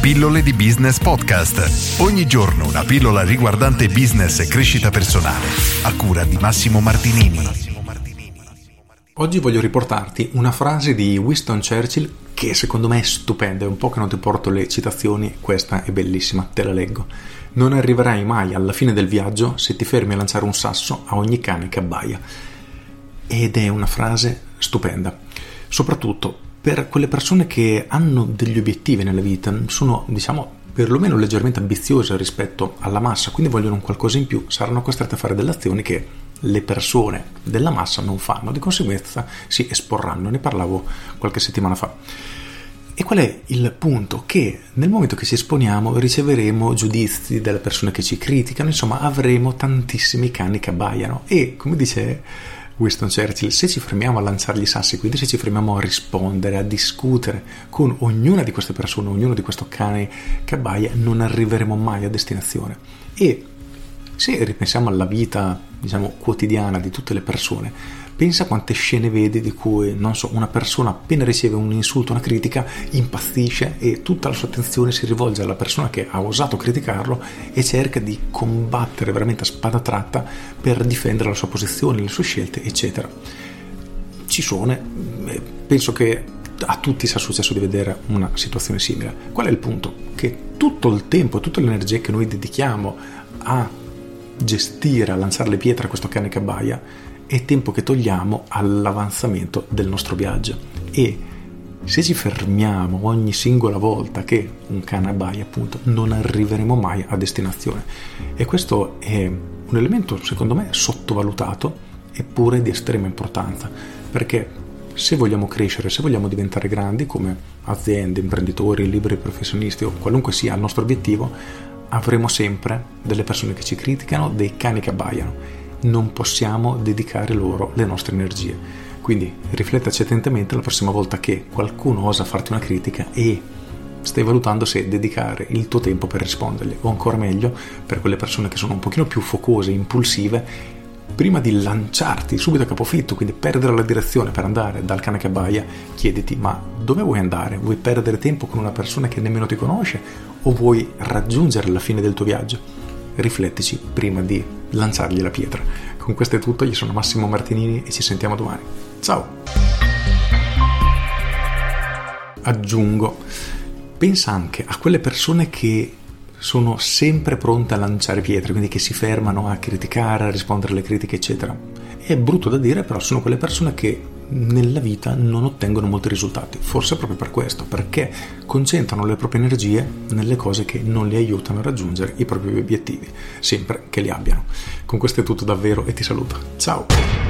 Pillole di Business Podcast. Ogni giorno una pillola riguardante business e crescita personale. A cura di Massimo Martinini. Oggi voglio riportarti una frase di Winston Churchill che secondo me è stupenda. È un po' che non ti porto le citazioni, questa è bellissima, te la leggo. Non arriverai mai alla fine del viaggio se ti fermi a lanciare un sasso a ogni cane che abbaia. Ed è una frase stupenda. Soprattutto per quelle persone che hanno degli obiettivi nella vita, sono diciamo perlomeno leggermente ambiziose rispetto alla massa, quindi vogliono un qualcosa in più, saranno costrette a fare delle azioni che le persone della massa non fanno, di conseguenza si esporranno. Ne parlavo qualche settimana fa. E qual è il punto? Che nel momento che ci esponiamo riceveremo giudizi dalle persone che ci criticano, insomma avremo tantissimi cani che abbaiano e come dice Winston Churchill, se ci fermiamo a lanciargli sassi, quindi se ci fermiamo a rispondere, a discutere con ognuna di queste persone, ognuno di questo cane che abbaia, non arriveremo mai a destinazione. E se ripensiamo alla vita, diciamo, quotidiana di tutte le persone, pensa quante scene vedi di cui, non so, una persona appena riceve un insulto, una critica, impazzisce e tutta la sua attenzione si rivolge alla persona che ha osato criticarlo e cerca di combattere veramente a spada tratta per difendere la sua posizione, le sue scelte, eccetera. Ci sono, eh, penso che a tutti sia successo di vedere una situazione simile. Qual è il punto? Che tutto il tempo, tutta l'energia che noi dedichiamo a gestire, a lanciare le pietre a questo cane che abbaia, è tempo che togliamo all'avanzamento del nostro viaggio. E se ci fermiamo ogni singola volta che un cane abbaia appunto non arriveremo mai a destinazione. E questo è un elemento secondo me sottovalutato eppure di estrema importanza. Perché se vogliamo crescere, se vogliamo diventare grandi come aziende, imprenditori, liberi professionisti o qualunque sia il nostro obiettivo, avremo sempre delle persone che ci criticano, dei cani che abbaiano non possiamo dedicare loro le nostre energie. Quindi riflettaci attentamente la prossima volta che qualcuno osa farti una critica e stai valutando se dedicare il tuo tempo per rispondergli o ancora meglio per quelle persone che sono un pochino più focose, impulsive prima di lanciarti subito a capofitto, quindi perdere la direzione per andare dal cane che abbaia, chiediti ma dove vuoi andare? Vuoi perdere tempo con una persona che nemmeno ti conosce o vuoi raggiungere la fine del tuo viaggio? Riflettici prima di lanciargli la pietra. Con questo è tutto, io sono Massimo Martinini e ci sentiamo domani. Ciao! Aggiungo, pensa anche a quelle persone che sono sempre pronte a lanciare pietre, quindi che si fermano a criticare, a rispondere alle critiche, eccetera. È brutto da dire, però sono quelle persone che nella vita non ottengono molti risultati, forse proprio per questo, perché concentrano le proprie energie nelle cose che non li aiutano a raggiungere i propri obiettivi, sempre che li abbiano. Con questo è tutto davvero e ti saluto. Ciao!